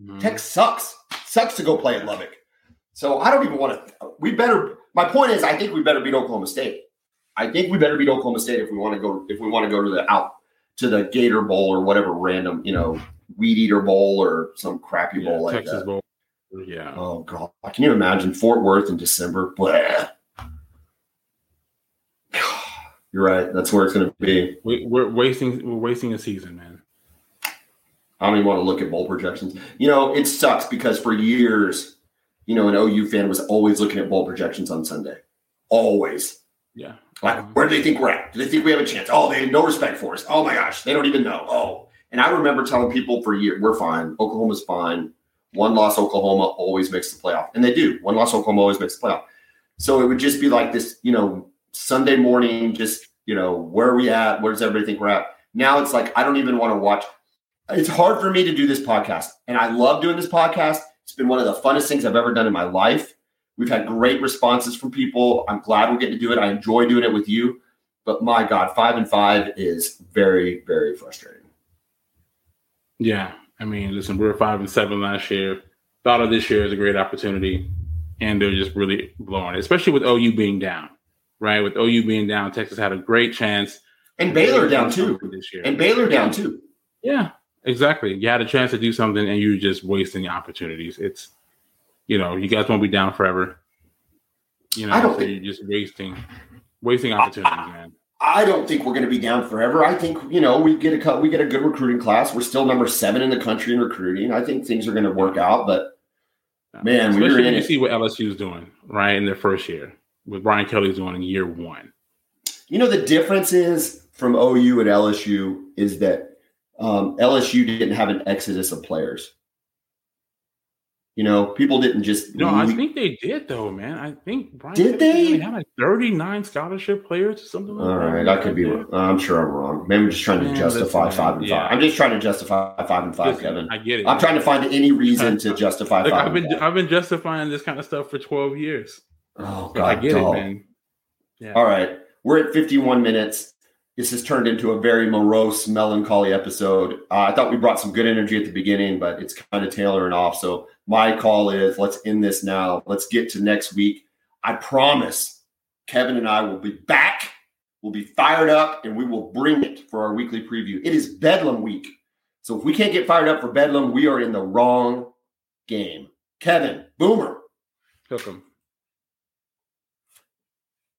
mm-hmm. Tech sucks sucks to go play at Lubbock. So I don't even want to. We better. My point is, I think we better beat Oklahoma State. I think we better beat Oklahoma State if we want to go. If we want to go to the out to the Gator Bowl or whatever random, you know, Weed Eater Bowl or some crappy bowl like Texas that. Bowl. Yeah. Oh god, can you imagine Fort Worth in December? Blah. [SIGHS] You're right. That's where it's going to be. We, we're wasting. We're wasting a season, man. I don't even want to look at bowl projections. You know, it sucks because for years, you know, an OU fan was always looking at bowl projections on Sunday. Always. Yeah. Like, where do they think we're at? Do they think we have a chance? Oh, they have no respect for us. Oh my gosh, they don't even know. Oh, and I remember telling people for years, we're fine. Oklahoma's fine. One loss, Oklahoma always makes the playoff, and they do. One loss, Oklahoma always makes the playoff. So it would just be like this, you know, Sunday morning, just you know, where are we at? Where does everybody think we're at? Now it's like I don't even want to watch. It's hard for me to do this podcast, and I love doing this podcast. It's been one of the funnest things I've ever done in my life. We've had great responses from people. I'm glad we're getting to do it. I enjoy doing it with you. But my God, five and five is very, very frustrating. Yeah, I mean, listen, we were five and seven last year. Thought of this year as a great opportunity, and they're just really blowing it, especially with OU being down. Right, with OU being down, Texas had a great chance. And Baylor down too. this year. And Baylor down too. Yeah, exactly. You had a chance to do something, and you're just wasting the opportunities. It's, you know, you guys won't be down forever. You know, I don't so think- you're just wasting, wasting opportunities, man. I don't think we're going to be down forever. I think you know we get a cut. We get a good recruiting class. We're still number seven in the country in recruiting. I think things are going to work out. But Man, we were in when you it. see what LSU is doing right in their first year, what Brian Kelly's doing in year one. you know the difference is from OU and LSU is that um, LSU didn't have an exodus of players. You know, people didn't just No, I think they did though, man. I think Brian Did they? had like 39 scholarship players or something like All that. right, I could be. wrong. I'm sure I'm wrong. Maybe I'm just trying to Man, justify five and yeah. five. I'm just trying to justify five and five, Listen, Kevin. I get it. I'm trying to find any reason to [LAUGHS] justify Look, five. I've been and five. I've been justifying this kind of stuff for 12 years. Oh So I get dog. it, man. Yeah. All right, we're at 51 minutes. This has turned into a very morose, melancholy episode. Uh, I thought we brought some good energy at the beginning, but it's kind of tailoring off. So my call is let's end this now. Let's get to next week. I promise Kevin and I will be back. We'll be fired up and we will bring it for our weekly preview. It is Bedlam week. So if we can't get fired up for Bedlam, we are in the wrong game. Kevin, Boomer. Hook 'em.